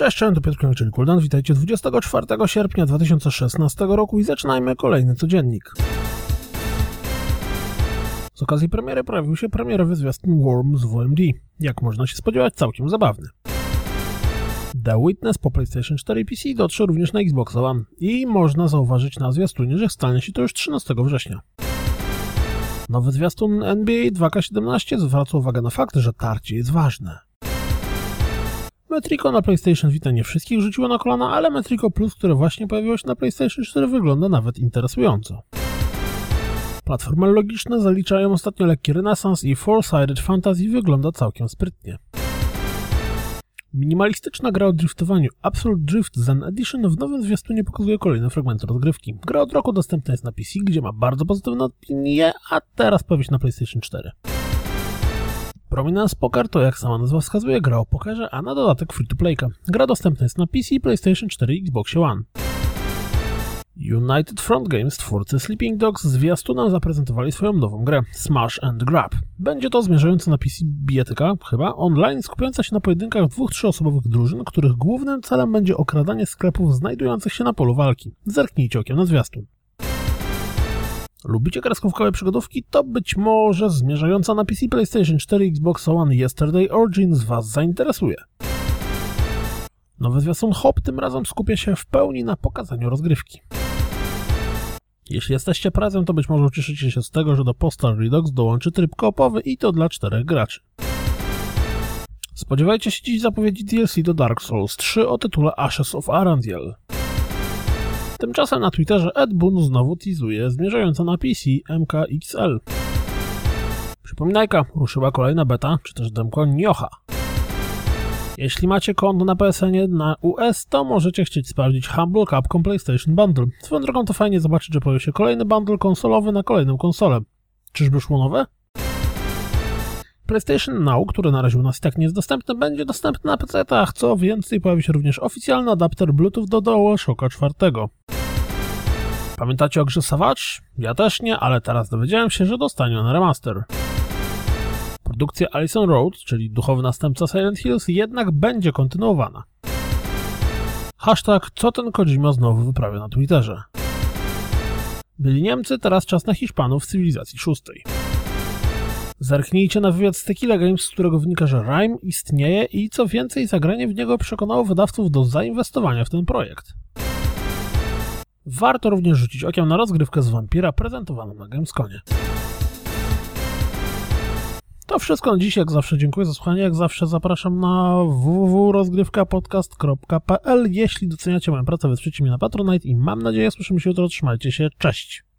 Cześć, cześć, to Piotr czyli Kuldan. Witajcie 24 sierpnia 2016 roku i zaczynajmy kolejny codziennik. Z okazji premiery pojawił się premierowy zwiastun Worms w WMD. Jak można się spodziewać, całkiem zabawny. The Witness po PlayStation 4 i PC dotrze również na Xbox One i można zauważyć na zwiastunie, że stanie się to już 13 września. Nowy zwiastun NBA 2K17 zwraca uwagę na fakt, że tarcie jest ważne. Metrico na PlayStation Vita nie wszystkich rzuciło na kolana, ale Metrico Plus, które właśnie pojawiło się na PlayStation 4 wygląda nawet interesująco. Platformy logiczne zaliczają ostatnio lekki renesans i Four-Sided Fantasy wygląda całkiem sprytnie. Minimalistyczna gra o driftowaniu Absolute Drift Zen Edition w nowym zwiastunie pokazuje kolejne fragmenty rozgrywki. Gra od roku dostępna jest na PC, gdzie ma bardzo pozytywne opinie, a teraz pojawi się na PlayStation 4. Prominence Poker to jak sama nazwa wskazuje gra o pokerze, a na dodatek free-to-playka. Gra dostępna jest na PC, PlayStation 4 i Xbox One. United Front Games, twórcy Sleeping Dogs, zwiastunem zaprezentowali swoją nową grę Smash and Grab. Będzie to zmierzająca na PC bijatyka, chyba, online skupiająca się na pojedynkach dwóch trzyosobowych drużyn, których głównym celem będzie okradanie sklepów znajdujących się na polu walki. Zerknijcie okiem na zwiastun. Lubicie kreskówkowe przygodówki? To być może zmierzająca na PC, PlayStation 4 Xbox One Yesterday Origins Was zainteresuje. Nowy zwiastun Hop tym razem skupia się w pełni na pokazaniu rozgrywki. Jeśli jesteście prezem, to być może ucieszycie się z tego, że do Postal Redux dołączy tryb koopowy i to dla czterech graczy. Spodziewajcie się dziś zapowiedzi DLC do Dark Souls 3 o tytule Ashes of Arandiel. Tymczasem na Twitterze Ed znowu teasuje zmierzająca na PC MKXL. Przypominajka, ruszyła kolejna beta, czy też demko Niocha. Jeśli macie konto na PSN na US, to możecie chcieć sprawdzić Humble Capcom PlayStation Bundle. Swoją drogą to fajnie zobaczyć, że pojawił się kolejny bundle konsolowy na kolejną konsolę. Czyżby szło nowe? PlayStation Now, który na razie u nas i tak nie jest dostępny, będzie dostępny na PC-tach. Co więcej, pojawi się również oficjalny adapter Bluetooth do DualShocka 4. Pamiętacie o grze Savage? Ja też nie, ale teraz dowiedziałem się, że dostanie on remaster. Produkcja Alison Road, czyli duchowy następca Silent Hills, jednak będzie kontynuowana. Hashtag co ten Kojima znowu wyprawia na Twitterze. Byli Niemcy, teraz czas na Hiszpanów w cywilizacji szóstej. Zerknijcie na wywiad z Tequila Games, z którego wynika, że Rime istnieje i co więcej, zagranie w niego przekonało wydawców do zainwestowania w ten projekt. Warto również rzucić okiem na rozgrywkę z Vampira prezentowaną na Gamesconie. To wszystko na dziś, jak zawsze dziękuję za słuchanie, jak zawsze zapraszam na www.rozgrywkapodcast.pl Jeśli doceniacie moją pracę, wesprzyjcie mnie na Patronite i mam nadzieję słyszymy się jutro, trzymajcie się, cześć!